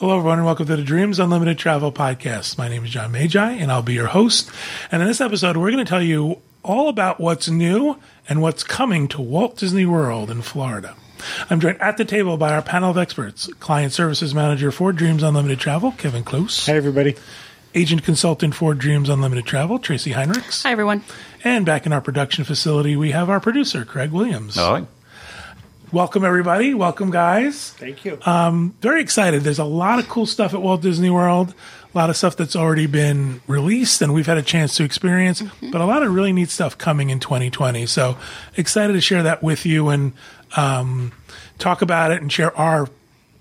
Hello, everyone, and welcome to the Dreams Unlimited Travel Podcast. My name is John Magi, and I'll be your host. And in this episode, we're going to tell you all about what's new and what's coming to Walt Disney World in Florida. I'm joined at the table by our panel of experts Client Services Manager for Dreams Unlimited Travel, Kevin Close. Hey, everybody. Agent Consultant for Dreams Unlimited Travel, Tracy Heinrichs. Hi, everyone. And back in our production facility, we have our producer, Craig Williams. Hello. Welcome, everybody. Welcome, guys. Thank you. very excited. There's a lot of cool stuff at Walt Disney World, a lot of stuff that's already been released and we've had a chance to experience, but a lot of really neat stuff coming in 2020. So excited to share that with you and um, talk about it and share our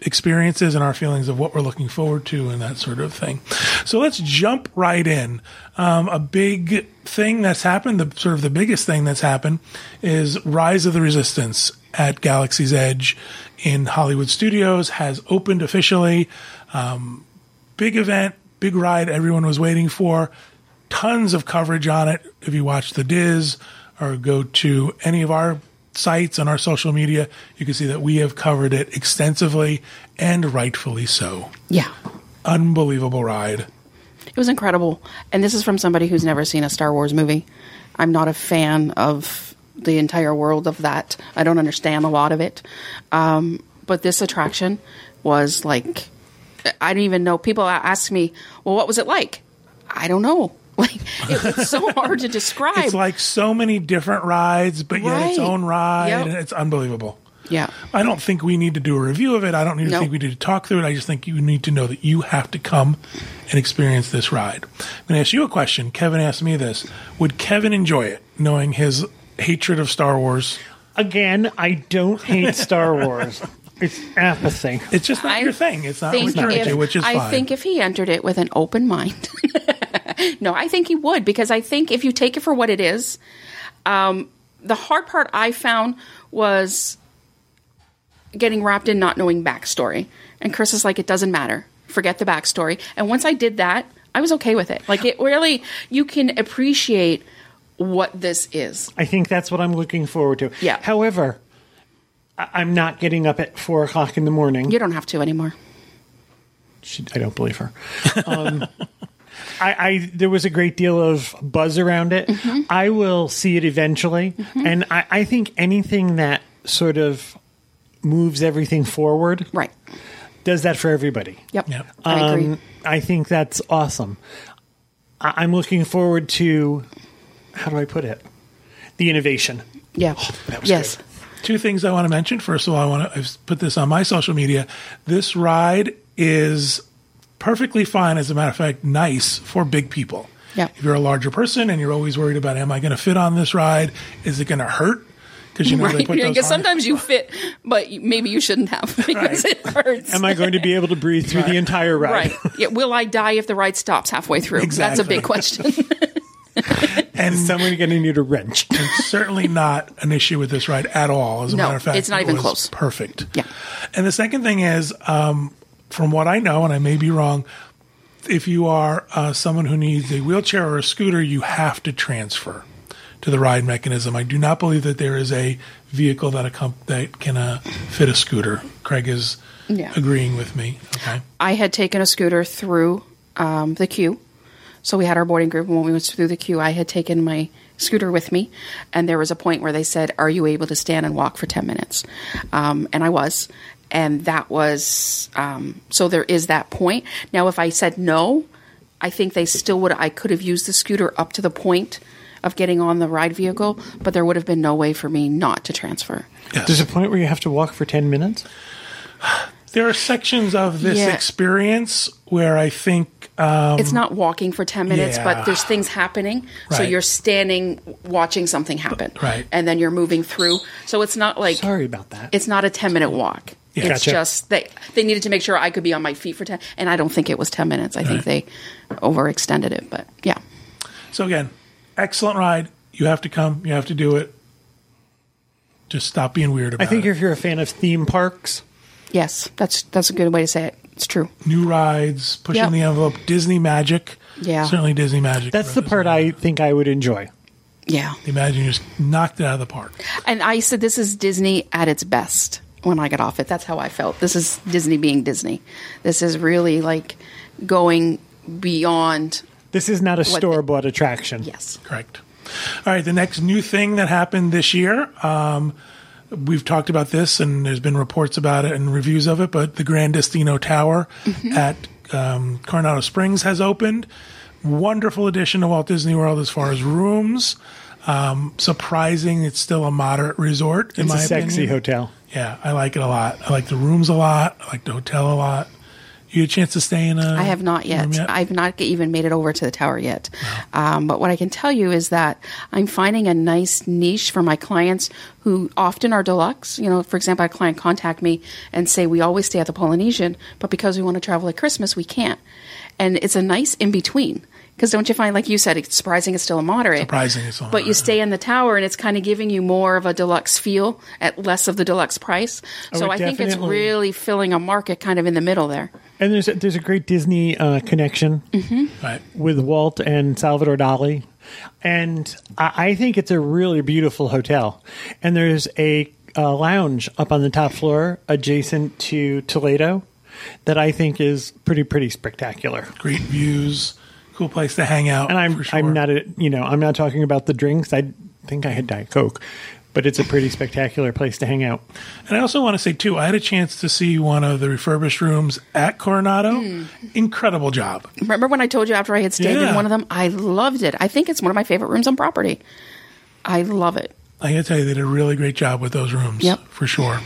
experiences and our feelings of what we're looking forward to and that sort of thing. So let's jump right in. Um, a big thing that's happened, the sort of the biggest thing that's happened, is Rise of the Resistance at Galaxy's Edge in Hollywood Studios has opened officially. Um, big event, big ride everyone was waiting for. Tons of coverage on it. If you watch the DIS or go to any of our sites on our social media, you can see that we have covered it extensively and rightfully so. Yeah. Unbelievable ride. It was incredible. And this is from somebody who's never seen a Star Wars movie. I'm not a fan of the entire world of that. I don't understand a lot of it. Um, but this attraction was like, I didn't even know. People ask me, well, what was it like? I don't know. Like, it was so hard to describe. It's like so many different rides, but yet its own ride. Yep. And it's unbelievable. yeah. I don't think we need to do a review of it. I don't need to Nope. think we need to talk through it. I just think you need to know that you have to come and experience this ride. I'm going to ask you a question. Kevin asked me this. Would Kevin enjoy it, knowing his hatred of Star Wars? Again, I don't hate Star Wars. It's apathy. It's just not I your thing. It's not think what you're into, which is why I fine. think if he entered it with an open mind, no, I think he would because I think if you take it for what it is, um, the hard part I found was getting wrapped in not knowing backstory. And Chris is like, it doesn't matter. Forget the backstory. And once I did that, I was okay with it. Like it really, you can appreciate what this is. I think that's what I'm looking forward to. Yeah. However, I- I'm not getting up at four o'clock in the morning. You don't have to anymore. She, I don't believe her. Um, I, I there was a great deal of buzz around it. Mm-hmm. I will see it eventually, and I, I think anything that sort of moves everything forward Right. does that for everybody. Yep. Yep. I agree. Um, I think that's awesome. I- I'm looking forward to how do I put it? The innovation. yeah. Oh, that was yes. good. Two things I want to mention. First of all, I want to I've put this on my social media. This ride is perfectly fine, as a matter of fact, nice for big people. Yeah. If you're a larger person and you're always worried about, am I going to fit on this ride? Is it going to hurt? Because you know Right. Because sometimes you fit, but maybe you shouldn't have because it hurts. Am I going to be able to breathe through the entire ride? Right. Yeah, will I die if the ride stops halfway through? Exactly. That's a big question. and Is someone going to need a wrench? certainly not an issue with this ride at all. As a No, matter of fact, it's not even close. Perfect. Yeah. And the second thing is, um, from what I know, and I may be wrong, if you are uh, someone who needs a wheelchair or a scooter, you have to transfer to the ride mechanism. I do not believe that there is a vehicle that accom- that can uh, fit a scooter. Craig is Yeah. agreeing with me. Okay. I had taken a scooter through um, the queue. So we had our boarding group, and when we went through the queue, I had taken my scooter with me, and there was a point where they said, "Are you able to stand and walk for ten minutes?" Um, and I was, and that was um, so. There is that point. Now, if I said no, I think they still would. I could have used the scooter up to the point of getting on the ride vehicle, but there would have been no way for me not to transfer. There's a point where you have to walk for 10 minutes? There are sections of this Yeah. experience where I think uh, it's not walking for 10 minutes, yeah. but there's things happening. So you're standing watching something happen. Right. And then you're moving through. So it's not like Sorry about that. it's not a 10 minute walk. Yeah. it's Gotcha. just they they needed to make sure I could be on my feet for 10 and I don't think it was 10 minutes. I think they overextended it, but yeah. So again, excellent ride. You have to come. You have to do it. Just stop being weird about I think it. if you're a fan of theme parks, Yes, that's that's a good way to say it. It's true. New rides, pushing Yep. the envelope, Disney magic. Yeah. Certainly Disney magic. that's the part I think I would enjoy. Yeah. The Imagineers knocked it out of the park. And I said this is Disney at its best. when I got off it. That's how I felt. This is Disney being Disney. This is really like going beyond. This is not a store bought attraction. Yes. Correct. All right, the next new thing that happened this year, um, we've talked about this and there's been reports about it and reviews of it, but the Gran Destino Tower at um, Coronado Springs has opened. Wonderful addition to Walt Disney World as far as rooms. Um, surprising, it's still a moderate resort in It's my a sexy opinion. hotel. Yeah, I like it a lot. I like the rooms a lot. I like the hotel a lot. You had a chance to stay in a I have not yet. room I've not even made it over to the tower yet. Um, but what I can tell you is that I'm finding a nice niche for my clients who often are deluxe. You know, for example, a client contact me and say we always stay at the Polynesian, but because we want to travel at Christmas, we can't. And it's a nice in between. Because don't you find, like you said, it's surprising it's still a moderate. Surprising it's But you stay in the tower and it's kind of giving you more of a deluxe feel at less of the deluxe price. So Oh, it I think it's really filling a market kind of in the middle there. And there's a, there's a great Disney uh, connection Right. with Walt and Salvador Dali, and I, I think it's a really beautiful hotel. And there's a uh, lounge up on the top floor adjacent to Toledo that I think is pretty pretty spectacular. Great views, cool place to hang out. And I'm for sure. I'm not a, you know I'm not talking about the drinks. I think I had Diet Coke, but it's a pretty spectacular place to hang out. And I also want to say too, I had a chance to see one of the refurbished rooms at Coronado. Hmm. Incredible job. Remember when I told you after I had stayed Yeah. in one of them? I loved it. I think it's one of my favorite rooms on property. I love it. I gotta tell you, they did a really great job with those rooms. Yep. for sure.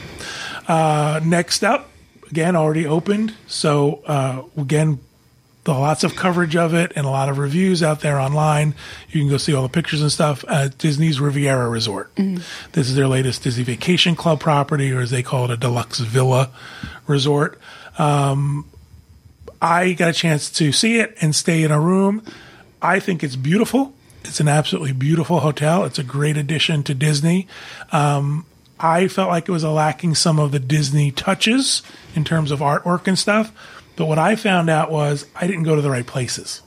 Uh, next up, again, already opened. So uh, again, the lots of coverage of it and a lot of reviews out there online. You can go see all the pictures and stuff. Uh, Disney's Riviera Resort. This is their latest Disney Vacation Club property, or as they call it, a deluxe villa resort. I got a chance to see it and stay in a room. I think it's beautiful. It's an absolutely beautiful hotel. It's a great addition to Disney. Um, I felt like it was lacking some of the Disney touches in terms of artwork and stuff. But what I found out was I didn't go to the right places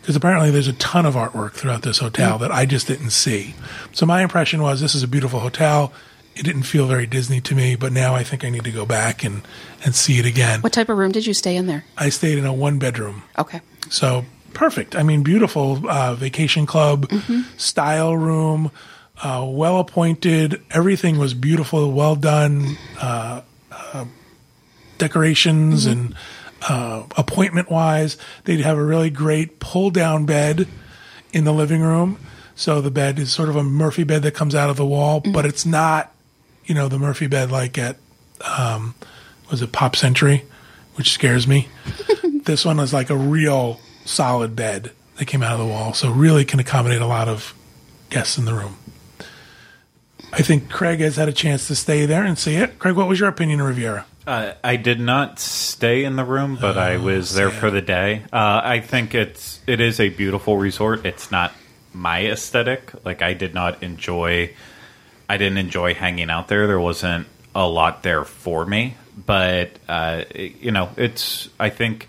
because apparently there's a ton of artwork throughout this hotel that I just didn't see. So my impression was this is a beautiful hotel. It didn't feel very Disney to me, but now I think I need to go back and, and see it again. What type of room did you stay in there? I stayed in a one bedroom. Okay. So perfect. I mean, beautiful uh, vacation club style room, uh, well appointed. Everything was beautiful, well done. Uh, uh, decorations and uh, appointment wise, they'd have a really great pull down bed in the living room. So the bed is sort of a Murphy bed that comes out of the wall, but it's not, you know, the Murphy bed like at um, was it Pop Century, which scares me. this one is like a real solid bed that came out of the wall, so really can accommodate a lot of guests in the room. I think Craig has had a chance to stay there and see it. Craig, what was your opinion of Riviera? Uh, I did not stay in the room, but I was there for the day. Uh, I think it's it is a beautiful resort. It's not my aesthetic. Like I did not enjoy. I didn't enjoy hanging out there. There wasn't a lot there for me. But uh, it- you know, it's. I think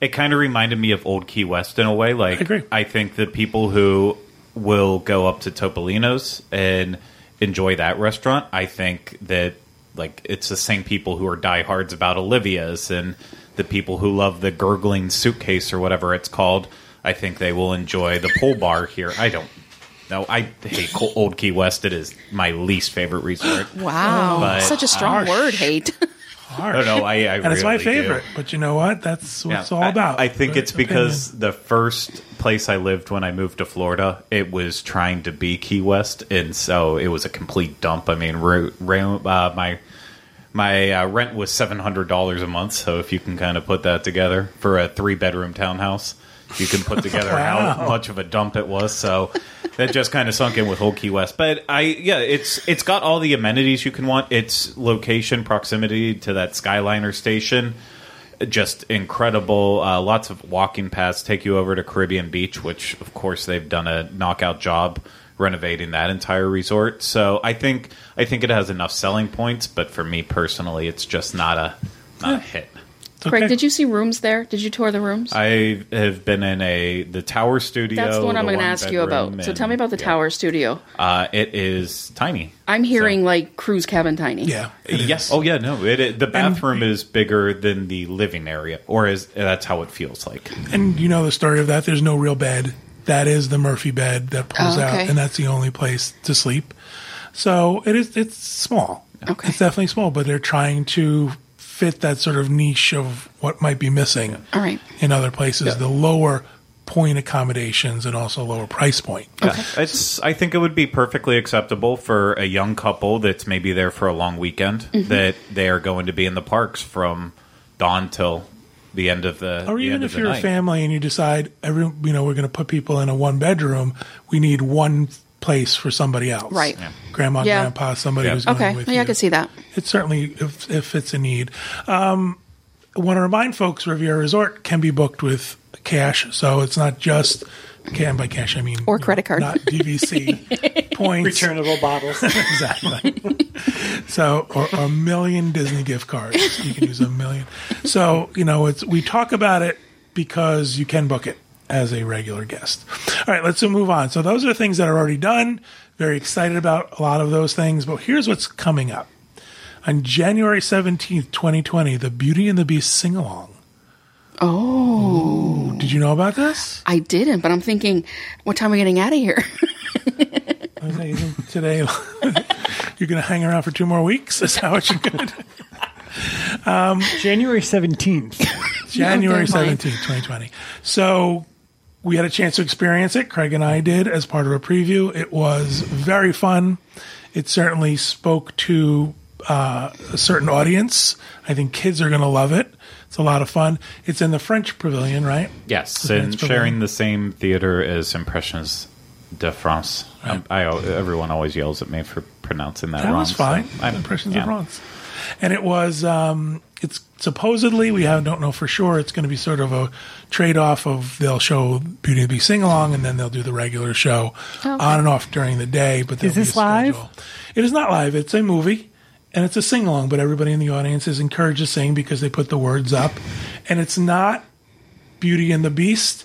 it kind of reminded me of Old Key West in a way. Like I agree. I think the people who will go up to Topolino's and enjoy that restaurant, I think that like it's the same people who are diehards about Olivia's and the people who love the gurgling suitcase or whatever it's called. I think they will enjoy the pool bar here. I don't know. I hate Old Key West. It is my least favorite resort. Wow. But- Such a strong Harsh. word, hate. Harsh. I don't know. I, I and it's my really do. favorite. But you know what? That's what it's Yeah, all I- about. I, think But it's because the first place I lived when I moved to Florida, it was trying to be Key West, and so it was a complete dump. I mean, ro- ro- uh, my my uh, rent was seven hundred dollars a month. So if you can kind of put that together for a three bedroom townhouse, you can put together Wow. how much of a dump it was. So that just kind of sunk in with whole Key West. But I, yeah, it's it's got all the amenities you can want. Its location, proximity to that Skyliner station just incredible. Uh, lots of walking paths take you over to Caribbean Beach, which of course they've done a knockout job renovating that entire resort. So I think I think it has enough selling points, but for me personally, it's just not a not a hit. Craig, okay. did you see rooms there? Did you tour the rooms? I have been in a the Tower Studio. That's the one I'm going to ask you about. bedroom, So tell me about the yeah. Tower Studio. Uh, it is tiny. I'm hearing like cruise cabin tiny. Yeah. it Yes. is. Oh yeah. No. It, it the bathroom is bigger than the living area, or is that's how it feels like. And you know the story of that. There's no real bed. That is the Murphy bed that pulls Oh, out, and that's the only place to sleep. So it is. It's small. Okay. It's definitely small, but they're trying to fit that sort of niche of what might be missing All right. in other places. The lower point accommodations and also lower price point. Yeah. It's. I think it would be perfectly acceptable for a young couple that's maybe there for a long weekend Mm-hmm. that they are going to be in the parks from dawn till the end of the. Or the even end if of you're a family and you decide every you know we're going to put people in a one bedroom, we need one place for somebody else. Right. Yeah. Grandma, Yeah. grandpa, somebody Yeah. who's going Okay. with Yeah, you. I can see that. It certainly if, if fits a need. Um, I want to remind folks Riviera Resort can be booked with cash, so it's not just can by cash. I mean, Or you know, credit card. not DVC points. Returnable bottles. exactly. so, or, or a million Disney gift cards. You can use a million. So, you know, it's we talk about it because you can book it as a regular guest. All right, let's move on. So, those are things that are already done. Very excited about a lot of those things. But here's what's coming up on January seventeenth, twenty twenty. The Beauty and the Beast sing along. Oh, Did you know about this? I didn't, but I'm thinking, what time are we getting out of here? I was thinking today you're going to hang around for two more weeks. Is that what you're going to do? Um, January 17th. January 17th, 2020. So we had a chance to experience it. Craig and I did as part of a preview. It was very fun. It certainly spoke to uh, a certain audience. I think kids are going to love it. It's a lot of fun. It's in the French Pavilion, right? Yes, Okay, and sharing the same theater as Impressions de France. Um, I, everyone always yells at me for pronouncing that, That wrong. was fine. so I- Impressions yeah. of France. And it was, um, it's supposedly, we have, don't know for sure, it's going to be sort of a trade off of they'll show Beauty and the Beast sing along and then they'll do the regular show Okay. on and off during the day. But Is this live? It is not live. It's a movie and it's a sing along, but everybody in the audience is encouraged to sing because they put the words up. And it's not Beauty and the Beast,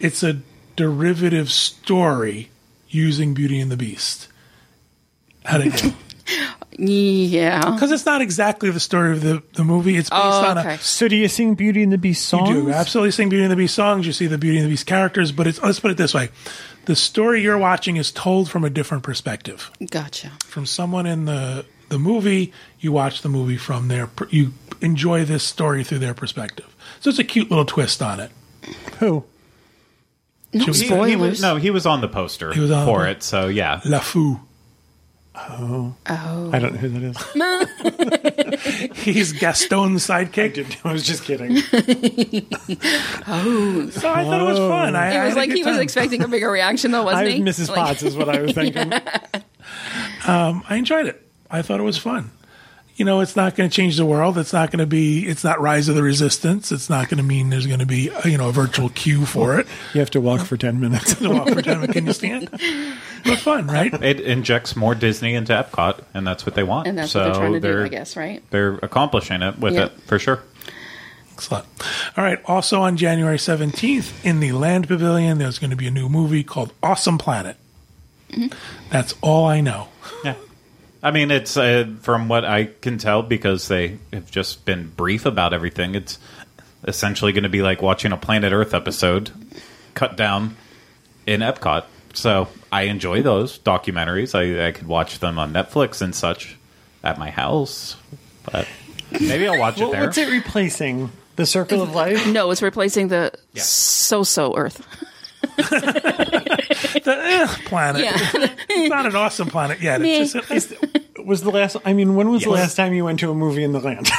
it's a derivative story using Beauty and the Beast. How to do yeah. because it's not exactly the story of the, the movie. It's oh, based Oh, on okay. a. So do you sing Beauty and the Beast songs? You do absolutely sing Beauty and the Beast songs. You see the Beauty and the Beast characters, but it's let's put it this way: the story you're watching is told from a different perspective. Gotcha. From someone in the the movie, you watch the movie from their. You enjoy this story through their perspective. So it's a cute little twist on it. Who? No Should we- He, he spoilers. was, no, he was on the poster He was on for the- it. So yeah, La Fou. oh. I don't know who that is. He's Gaston's sidekick. I was just kidding. Oh. So I thought it was fun. I, It was had like good he was expecting a bigger reaction, though, wasn't I he? Mrs. Like- Potts is what I was thinking. Um, I enjoyed it. I thought it was fun. You know, it's not going to change the world. It's not going to be. It's not Rise of the Resistance. It's not going to mean there's going to be uh, you know a virtual queue for it. You have to walk for 10 minutes. To walk for ten, minutes. can you stand? But fun, right? it injects more Disney into Epcot, and that's what they want. And that's so what they're trying to do, they're- I guess, right? They're accomplishing it with Yeah. it for sure. Excellent. All right. Also on January seventeenth in the Land Pavilion, there's going to be a new movie called Awesome Planet. That's all I know. Yeah. I mean, it's uh, from what I can tell because they have just been brief about everything. It's essentially going to be like watching a Planet Earth episode cut down in Epcot. So I enjoy those documentaries. I, I could watch them on Netflix and such at my house, but maybe I'll watch it there. what's it replacing? The Circle of Life? No, it's replacing the Yeah. so-so Earth. The eh, planet. Yeah. It's not an awesome planet yet. It's just Is, was the last? I mean, when was the Yes. last time you went to a movie in the land?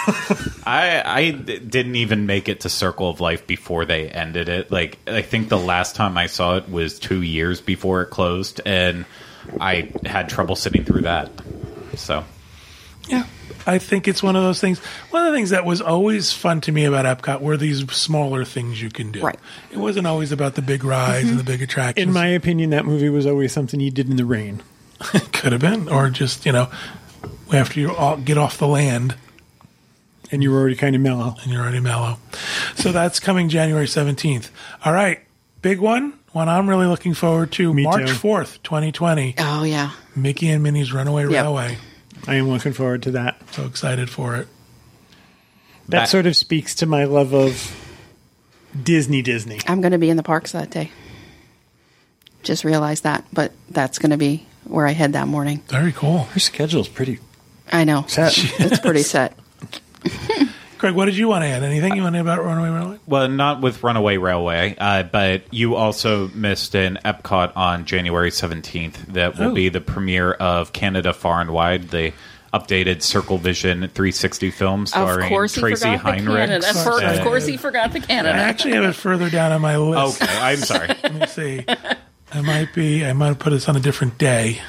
I I d- didn't even make it to Circle of Life before they ended it. Like I think the last time I saw it was two years before it closed, and I had trouble sitting through that. So Yeah. I think it's one of those things. One of the things that was always fun to me about Epcot were these smaller things you can do. Right. It wasn't always about the big rides and the big attractions. in my opinion, that movie was always something you did in the rain. could have been, or just you know, after you all get off the land. and you were already kind of mellow. and you're already mellow. So that's coming January 17th. All right, big one. One I'm really looking forward to. Me March too. 4th, 2020. Oh yeah. Mickey and Minnie's Runaway Railway. I am looking forward to that. So excited for it. That That- sort of speaks to my love of Disney. Disney. I'm going to be in the parks that day. Just realized that, but that's going to be where I head that morning. Very cool. Her schedule's pretty I know. set. It's pretty set. Craig, what did you want to add? Anything you want to add about Runaway Railway? Well, not with Runaway Railway, uh, but you also missed an Epcot on January 17th that will Oh. be the premiere of Canada Far and Wide, the updated Circle Vision 360 film Of starring course, he Tracy forgot the Heinrich. Canada. For, Sorry. of course, he forgot the Canada. I actually have it further down on my list. Okay, I'm sorry. Let me see. I might be. I might have put this on a different day.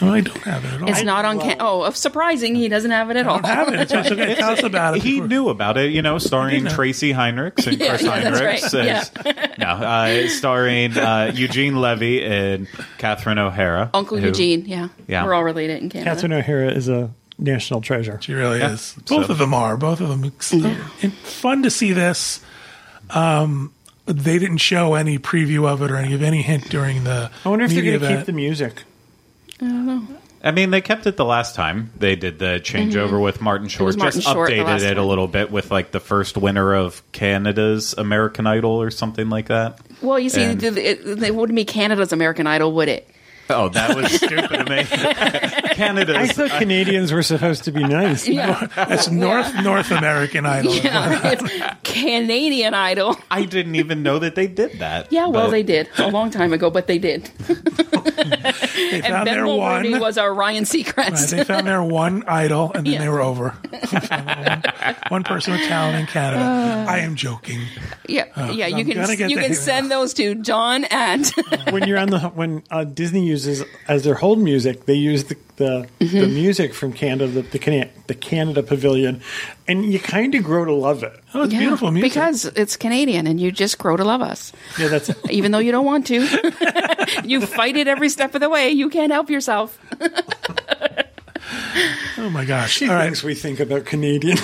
No, I don't have it at all. It's not on. Can- oh, surprising! He doesn't have it at all. don't have it. It's okay. Tell us about it. He before- knew about it, you know, starring know. Tracy Heinrichs and Yeah, Chris yeah, that's Heinrichs. right. as- no, uh, starring uh, Eugene Levy and Catherine O'Hara. Uncle who- Eugene. Yeah. Yeah. We're all related in Canada. Catherine O'Hara is a national treasure. She really Yeah. is. Both So- of them are. Both of them. It's and fun to see this. Um, they didn't show any preview of it or any, give any hint during the. I wonder if they're going to keep the music. I mean, they kept it the last time. They did the changeover with Martin Short, was Martin just Short updated it a little bit with like the first winner of Canada's American Idol or something like that. well, you see, And- it, it, it wouldn't be Canada's American Idol, would it? Oh, that was stupid of me. I Canada's. I thought Canadians were supposed to be nice. Yeah. That's North North American Idol. yeah. It's Canadian Idol. I didn't even know that they did that. Yeah, well, But- they did a long time ago, but they did. They And found Ben their Mulroney one. was our Ryan Seacrest. Right, Seacrest. they found their one idol, and then Yeah. they were over. one, one person with talent in Canada. I am joking. yeah, yeah. You I'm can you can send those to John at when you're on the when uh, Disney uses as their hold music, they use the the, the mm-hmm. music from Canada, the the, Cana- the Canada Pavilion, and you kind of grow to love it. Oh, it's Yeah, beautiful music. because it's Canadian, and you just grow to love us, Yeah, that's even though you don't want to. you fight it every step of the way. You can't help yourself. oh my gosh! she All right, thinks we think about Canadians.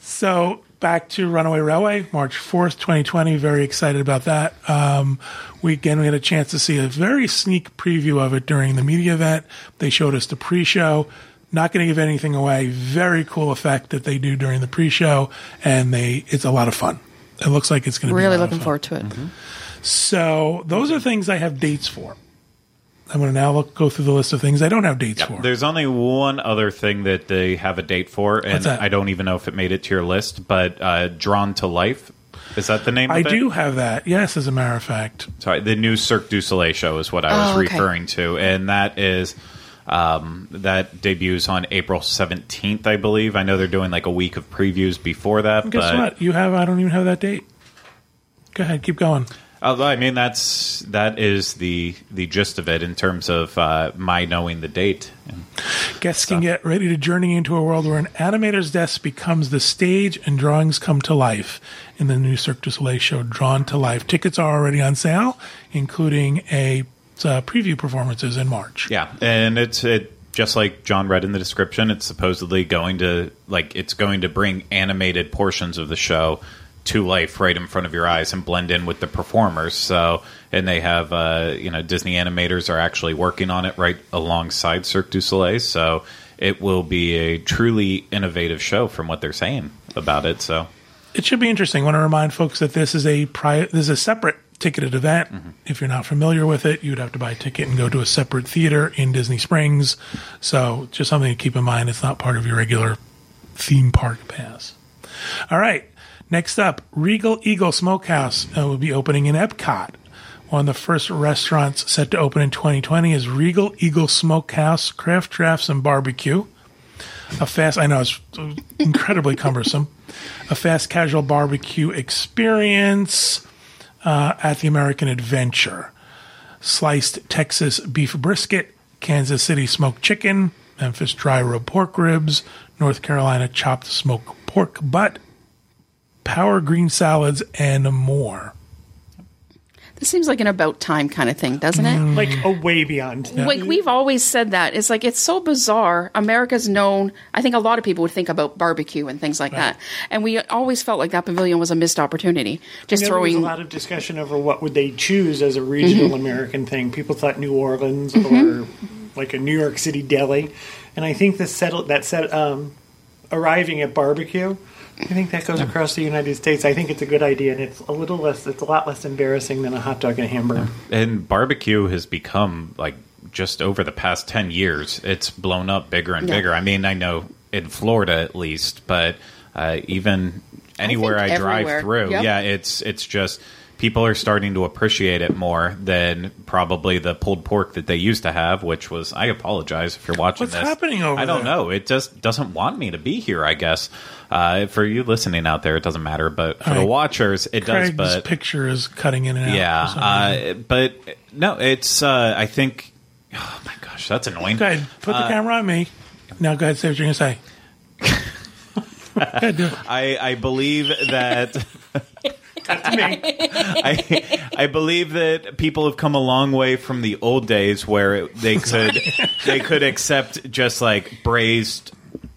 So back to Runaway Railway, March 4th, 2020. Very excited about that. Um, we again we had a chance to see a very sneak preview of it during the media event. They showed us the pre-show. Not going to give anything away. Very cool effect that they do during the pre-show, and they it's a lot of fun. It looks like it's going to be Really looking forward to it. So those are things I have dates for. I'm going to now look, go through the list of things I don't have dates for. There's only one other thing that they have a date for, and I don't even know if it made it to your list, but uh, Drawn to Life. Is that the name I of it? I do have that. Yes, as a matter of fact. Sorry, the new Cirque du Soleil show is what I was Oh, okay. referring to, and that is um, that debuts on April 17th, I believe. I know they're doing like a week of previews before that, Guess but what? You have. I don't even have that date. Go ahead. Keep going. Uh, I mean that's that is the the gist of it in terms of uh, my knowing the date. Guests can get ready to journey into a world where an animator's desk becomes the stage and drawings come to life in the new Cirque du Soleil show, Drawn to Life. Tickets are already on sale, including a uh, preview performances in March. Yeah, and it's it just like John read in the description. It's supposedly going to like it's going to bring animated portions of the show to life right in front of your eyes and blend in with the performers. So, and they have uh, you know Disney animators are actually working on it right alongside Cirque du Soleil. So it will be a truly innovative show from what they're saying about it. So It should be interesting. I want to remind folks that this is a pri- this is a separate ticketed event. If you're not familiar with it, you'd have to buy a ticket and go to a separate theater in Disney Springs. So just something to keep in mind. It's not part of your regular theme park pass. All right. Next up, Regal Eagle Smokehouse uh, will be opening in Epcot. One of the first restaurants set to open in 2020 is Regal Eagle Smokehouse Craft Drafts and Barbecue. A fast i know it's incredibly cumbersome. A fast casual barbecue experience uh, at the american adventure. Sliced texas beef brisket kansas city smoked chicken memphis dry rub pork ribs north carolina chopped smoked pork butt power green salads and more This seems like an about time kind of thing, doesn't it? like a way beyond. Like we've always said that. It's like it's so bizarre. America's known. I think a lot of people would think about barbecue and things like that, and we always felt like that pavilion was a missed opportunity. Just You know, there was throwing. a lot of discussion over what would they choose as a regional Mm-hmm. American thing. People thought New Orleans or like a New York City deli, and I think the settle that set um, arriving at barbecue. I think that goes across the United States. I think it's a good idea, and it's a little less. It's a lot less embarrassing than a hot dog and a hamburger. And barbecue has become like just over the past 10 years, it's blown up bigger and Yeah. bigger. I mean, I know in Florida at least, but uh, even anywhere I, think drive through, Yep. yeah, it's it's just people are starting to appreciate it more than probably the pulled pork that they used to have, which was I apologize if you're watching What's this. happening over I don't there? know. It just doesn't want me to be here, I guess. Uh, for you listening out there, it doesn't matter, but for All the watchers, it Craig's does. But picture is cutting in and out. yeah, for some reason. uh, but no, it's. Uh, I think. Oh my gosh, that's annoying. Go ahead, put the uh, camera on me. Now, go ahead, say what you're going to say. go ahead, do it. I, I believe that. I, I believe that people have come a long way from the old days where they could they could accept just like braised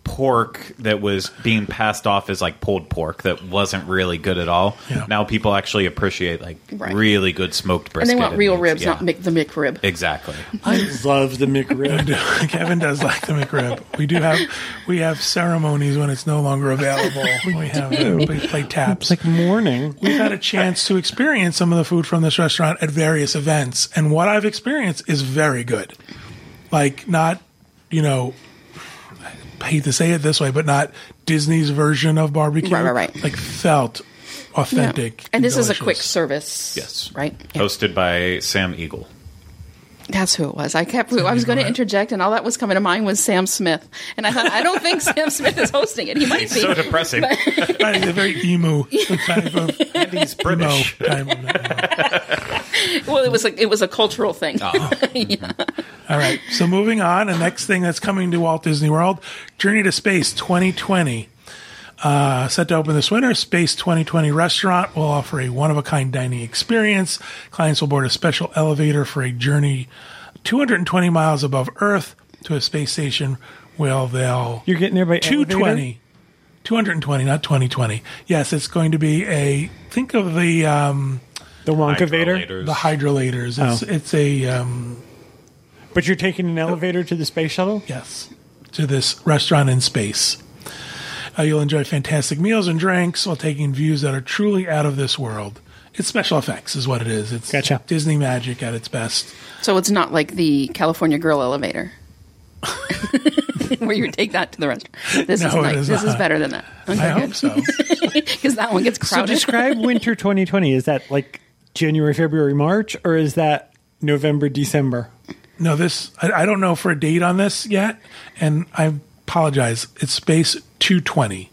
pork that was being passed off as like pulled pork that wasn't really good at all. Yeah. Now people actually appreciate like Right. really good smoked brisket. and they want real meats. ribs, Yeah. not Mick, the McRib. exactly. I love the McRib. Kevin does like the McRib. We do have we have ceremonies when it's no longer available. We have we play taps. it's like mourning. We've had a chance to experience some of the food from this restaurant at various events, and what I've experienced is very good. Like not, you know, I hate to say it this way, but not Disney's version of barbecue. Right, right, right. Like felt Yeah. authentic. And this is a quick service. Yes. Right? Yeah. Hosted by Sam Eagle. That's who it was. I kept. I was going to interject, and all that was coming to mind was Sam Smith. And I thought, I don't think Sam Smith is hosting it. He might be. So depressing. Right, it's a very emu type of He's emo British. type of- well, it was like it was a cultural thing. Oh. All right. So moving on, the next thing that's coming to Walt Disney World, Journey to Space 2020. Uh, set to open this winter, Space 2020 restaurant will offer a one of a kind dining experience. Clients will board a special elevator for a journey 220 miles above Earth to a space station where they'll You're getting there by 220. 220, not 2020. Yes, it's going to be a, think of the, um, the Wonkavator. The hydrolators. It's, Oh. it's a, um, But you're taking an elevator to the space shuttle. Yes, to this restaurant in space. Uh, you'll enjoy fantastic meals and drinks while taking views that are truly out of this world. It's special effects, is what it is. It's Gotcha. Disney magic at its best. So it's not like the California Grill elevator, where you would take that to the restaurant. This is No, it nice. is this is not. better than that. I hope so. because that one gets So crowded. describe winter 2020. Is that like January, February, March, or is that November, December? No, this I, I don't know for a date on this yet, and I apologize. It's space two twenty.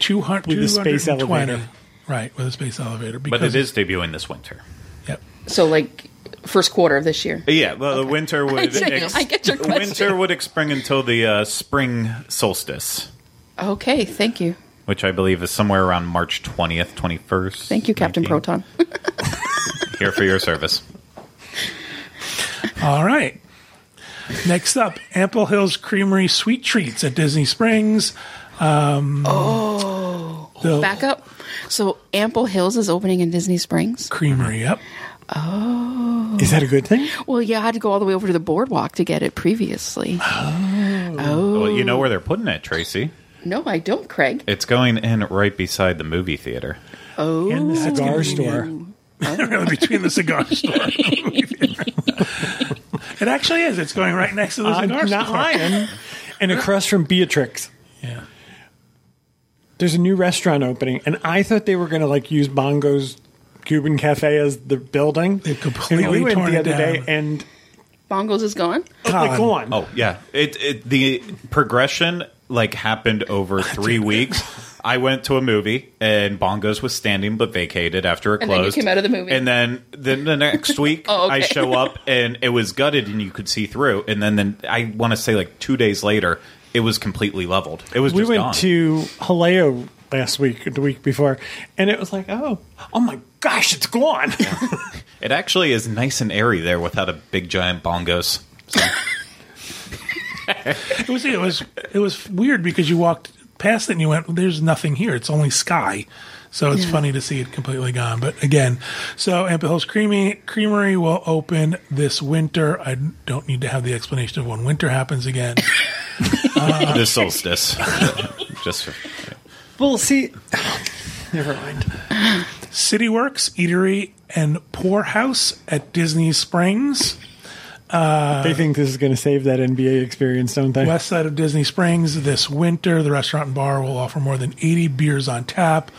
200, With a space elevator. Right, with a space elevator. But Because it is debuting this winter. Yep. so like first quarter of this year. Yeah, well, the winter would. I get your question. winter would spring until the uh, spring solstice, Okay, thank you, which I believe is somewhere around March twentieth, twenty first. thank you, Captain Proton. Here for your service. All right. Next up, Ample Hills Creamery Sweet Treats at Disney Springs. Um, oh, the Back up. So Ample Hills is opening in Disney Springs. Creamery. Yep. Oh, is that a good thing? Well, yeah, I had to go all the way over to the boardwalk to get it previously. Oh well, you know where they're putting it, Tracy. No, I don't, Craig. It's going in right beside the movie theater. Oh, In the cigar store. really between the cigar store. and the movie theater. it actually is. It's going right next to the I'm cigar not store. lying. And across from Beatrix, Yeah. there's a new restaurant opening, and I thought they were going to like use Bongo's Cuban Cafe as the building. They've completely and we went torn the it other day, and Bongos is gone. like, go on. Oh yeah, it, it the progression like happened over three weeks. I went to a movie and Bongos was standing but vacated after it And then you closed. came out of the movie. and then then the next week Oh, okay. I show up and it was gutted and you could see through. And then then I want to say like two days later, it was completely leveled. It was we just went gone. to Jaleo last week, or the week before, and it was like, oh, oh my gosh, it's gone. It actually is nice and airy there without a big giant bongos. So, It was it was it was weird because you walked past it and you went, "There's nothing here. It's only sky." So it's funny to see it completely gone. But again, so Ample Hills Creamy Creamery will open this winter. I don't need to have the explanation of when winter happens again. the solstice. Just well, see, never mind. City Works Eatery and Pour House at Disney Springs. Uh, they think this is going to save that NBA experience, don't they? West side of Disney Springs this winter. The restaurant and bar will offer more than 80 beers on tap,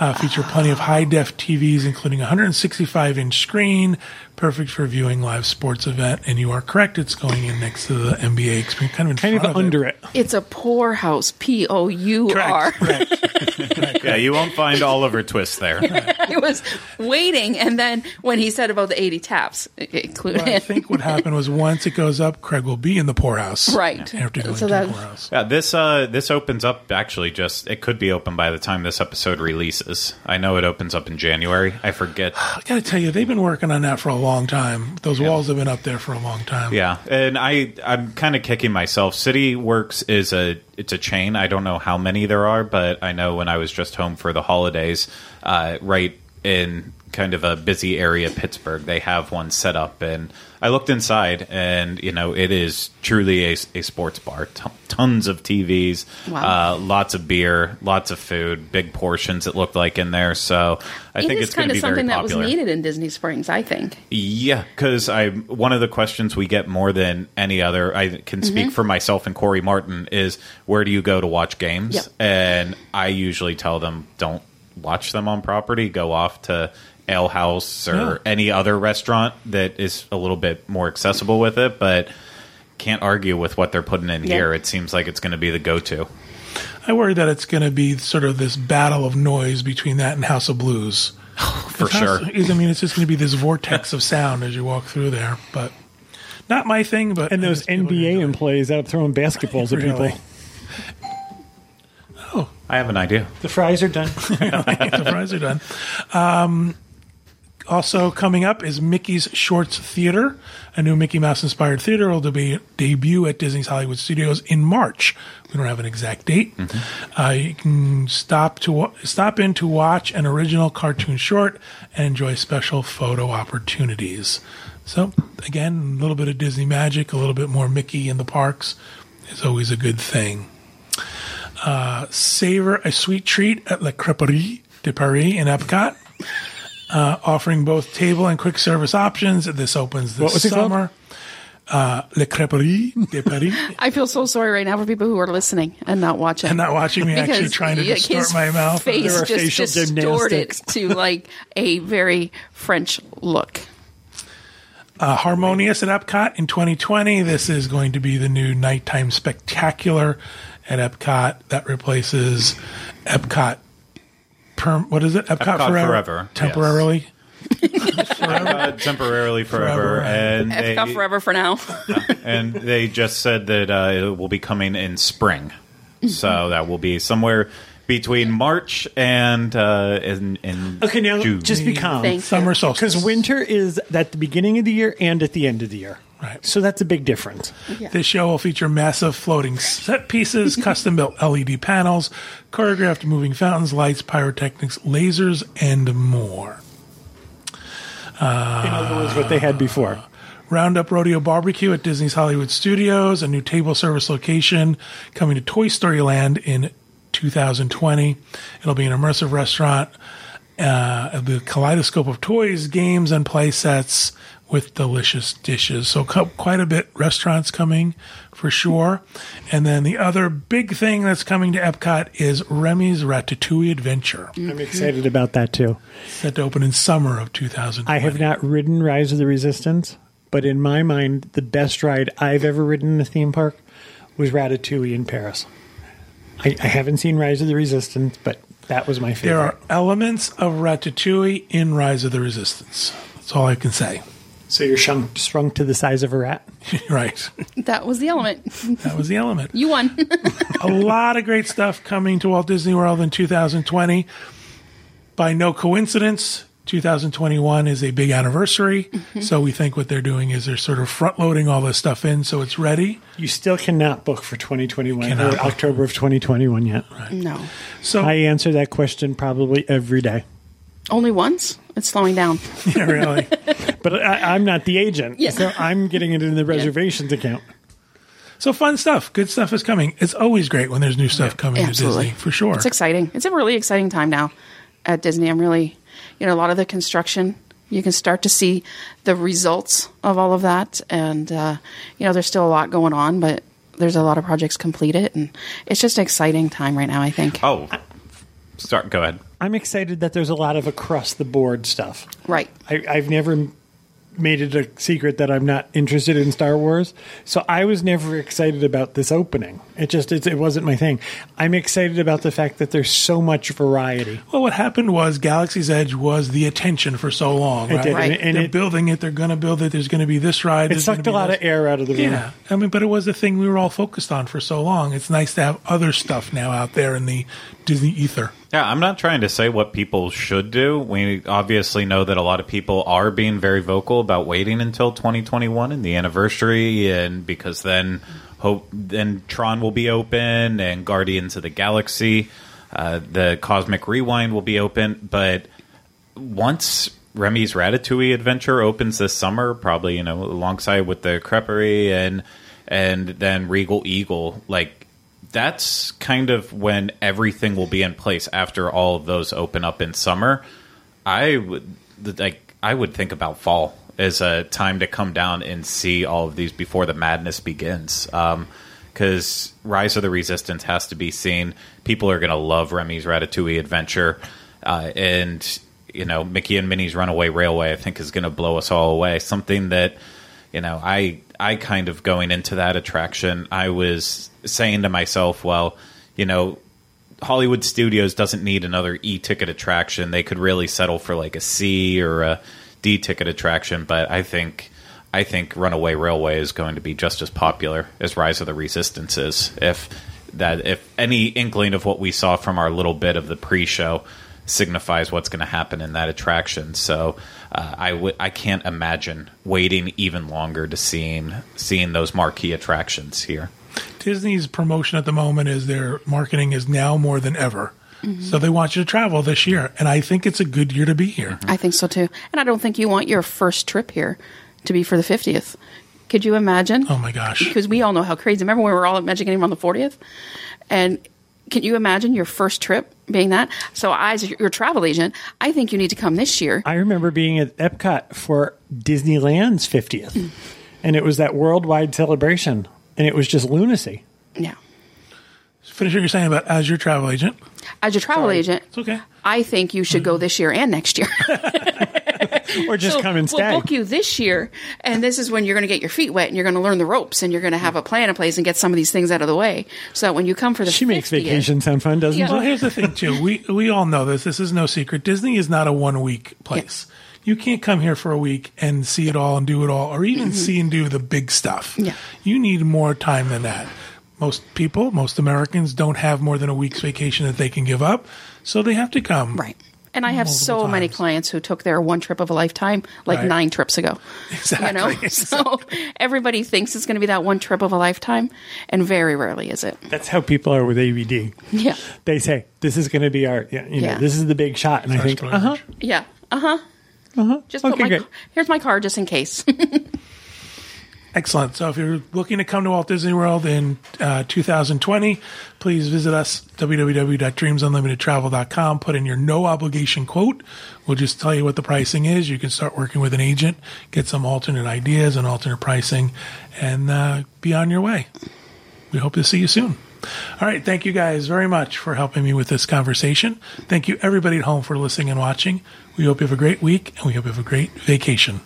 uh, feature plenty of high def TVs, including a 165 inch screen, perfect for viewing live sports event. And you are correct, it's going in next to the NBA experience, kind of in kind of front under it. It's a poorhouse. P O U R. Correct. correct. yeah, you won't find Oliver Twist there. I was waiting, and then when he said about the 80 taps, it included. But I think what happened was once it goes up, Craig will be in the poorhouse. Right. After going So to that- the poorhouse. Yeah, this uh this opens up actually just it could be open by the time this episode releases. I know it opens up in January. I forget. I got to tell you, they've been working on that for a long time. Those walls have been up there for a long time. Yeah, and I I'm kind of kicking myself. City Works is a it's a chain. I don't know how many there are, but I know when I was just home for the holidays, uh, right in kind of a busy area, Pittsburgh, they have one set up, and I looked inside, and you know it is truly a, a sports bar. T- tons of TVs, Wow. uh, lots of beer, lots of food, big portions. It looked like in there, so I It think it's kind of something that was needed in Disney Springs, I think. Yeah, because I one of the questions we get more than any other, I can speak Mm-hmm. for myself and Corey Martin, is where do you go to watch games? Yep. And I usually tell them don't watch them on property. Go off to Ale House or Yeah. any other restaurant that is a little bit more accessible with it, but can't argue with what they're putting in Yeah. here. It seems like it's going to be the go-to. I worry that it's going to be sort of this battle of noise between that and House of Blues. For House- sure. I mean, it's just going to be this vortex of sound as you walk through there. But not my thing. But And those NBA enjoy it. employees out throwing basketballs at people. Oh, I have an idea. The fries are done. the fries are done. Um, also coming up is Mickey's Shorts Theater, a new Mickey Mouse inspired theater will be debut at Disney's Hollywood Studios in March. We don't have an exact date. Uh, you can stop to stop in to watch an original cartoon short and enjoy special photo opportunities. So again, a little bit of Disney magic, a little bit more Mickey in the parks is always a good thing savor a sweet treat at La Creperie de Paris in Epcot, uh, offering both table and quick service options. This opens this What was summer. Uh, Le Creperie de Paris. I feel so sorry right now for people who are listening and not watching. and not watching me actually Because trying to y- distort his my mouth. Face There are just facial distorted gymnastics. to like a very French look. Uh, Harmonious at Epcot in 2020. This is going to be the new nighttime spectacular at Epcot that replaces Epcot. Perm, what is it? Epcot, Epcot forever. Forever, yes. Temporarily. Uh, temporarily forever, Forever. and they, Epcot forever for now. and they just said that uh, it will be coming in spring, so that will be somewhere between March and uh, in, in Okay, now June. just be calm. Thank Summer solstice. Because winter is at the beginning of the year and at the end of the year. Right. So that's a big difference. This show will feature massive floating set pieces, custom built LED panels, choreographed moving fountains, lights, pyrotechnics, lasers, and more. In other words, what they had before. Roundup Rodeo Barbecue at Disney's Hollywood Studios, a new table service location coming to Toy Story Land in 2020. It'll be an immersive restaurant, uh, the kaleidoscope of toys, games, and play sets with delicious dishes. So quite a bit restaurants coming for sure. And then the other big thing that's coming to Epcot is Remy's Ratatouille Adventure, I'm excited about that too. set to open in summer of 2020. I have not ridden Rise of the Resistance, but in my mind, the best ride I've ever ridden in a theme park was Ratatouille in Paris. I, I haven't seen Rise of the Resistance, but that was my favorite. There are elements of Ratatouille in Rise of the Resistance. That's all I can say. so you're shrunk, shrunk to the size of a rat. right. That was the element. That was the element. You won. a lot of great stuff coming to Walt Disney World in 2020. By no coincidence, 2021 is a big anniversary, mm-hmm. so we think what they're doing is they're sort of front loading all this stuff in so it's ready. You still cannot book for 2021 or. October of 2021 yet. No. So I answer that question probably every day. Only once? It's slowing down. yeah, really. But I, I'm not the agent, Yeah. so I'm getting it in the reservations account. So fun stuff. Good stuff is coming. It's always great when there's new stuff coming Absolutely. to Disney, for sure. It's exciting. It's a really exciting time now at Disney. I'm really, you know, a lot of the construction, you can start to see the results of all of that. And, uh, you know, there's still a lot going on, but there's a lot of projects completed. And it's just an exciting time right now, I think. Oh, start. Go ahead. I'm excited that there's a lot of across the board stuff. Right. I, I've never made it a secret that I'm not interested in Star Wars, so I was never excited about this opening. It just it, it wasn't my thing. I'm excited about the fact that there's so much variety. Well, what happened was Galaxy's Edge was the attention for so long. It right? did, Right. and, and they're it, building it. They're going to build it. There's going to be this ride. it sucked a lot this. of air out of the room. Yeah, I mean, but it was the thing we were all focused on for so long. It's nice to have other stuff now out there in the Disney ether. Yeah, I'm not trying to say what people should do. We obviously know that a lot of people are being very vocal about waiting until 2021 and the anniversary, and because then hope then Tron will be open and Guardians of the Galaxy, uh, the Cosmic Rewind will be open. But once Remy's Ratatouille adventure opens this summer, probably you know alongside with the Creperie and and then Regal Eagle, like that's kind of when everything will be in place after all of those open up in summer. I would like I would think about fall as a time to come down and see all of these before the madness begins. Because Rise of the Resistance has to be seen. People are going to love Remy's Ratatouille adventure, uh, and you know Mickey and Minnie's Runaway Railway. I think is going to blow us all away. Something that you know I I kind of going into that attraction. I was saying to myself, well, you know, Hollywood Studios doesn't need another E ticket attraction. They could really settle for like a C or a D ticket attraction, but I think I think Runaway Railway is going to be just as popular as Rise of the Resistance is. If that if any inkling of what we saw from our little bit of the pre-show signifies what's going to happen in that attraction. So uh, I I can't imagine waiting even longer to seeing seeing those marquee attractions here. Disney's promotion at the moment is their marketing is now more than ever. So they want you to travel this year, and I think it's a good year to be here. I think so too. And I don't think you want your first trip here to be for the 50th. Could you imagine? Oh my gosh! Because we all know how crazy. Remember when we were all at Magic Kingdom on the 40th? And can you imagine your first trip being that? So, I, as your travel agent, I think you need to come this year. I remember being at Epcot for Disneyland's 50th, and it was that worldwide celebration, and it was just lunacy. Yeah. Finish what you're saying about as your travel agent. As your travel agent, It's okay. I think you should go this year and next year. Or just So come and stay. We'll book you this year, and this is when you're going to get your feet wet and you're going to learn the ropes and you're going to have a plan in place and get some of these things out of the way. So that when you come for the she makes vacation sound fun, doesn't Yeah. she? Well, here's the thing too. We we all know this. This is no secret. Disney is not a one week place. You can't come here for a week and see it all and do it all, or even mm-hmm. see and do the big stuff. Yeah. You need more time than that. Most people, most Americans, don't have more than a week's vacation that they can give up, so they have to come. Right. And I have so Multiple many clients who took their one trip of a lifetime like Right. nine trips ago. Exactly. You know? So everybody thinks it's going to be that one trip of a lifetime, and very rarely is it. That's how people are with ABD. Yeah. They say this is going to be our, you know, Yeah. this is the big shot, and I think, First uh huh. Yeah. Uh huh. uh-huh. Just put okay, my great. here's my card just in case. Excellent. So if you're looking to come to Walt Disney World in uh, 2020, please visit us, www.dreamsunlimitedtravel.com. Put in your no obligation quote. We'll just tell you what the pricing is. You can start working with an agent, get some alternate ideas and alternate pricing, and uh, be on your way. We hope to see you soon. All right. Thank you guys very much for helping me with this conversation. Thank you, everybody at home, for listening and watching. We hope you have a great week and we hope you have a great vacation.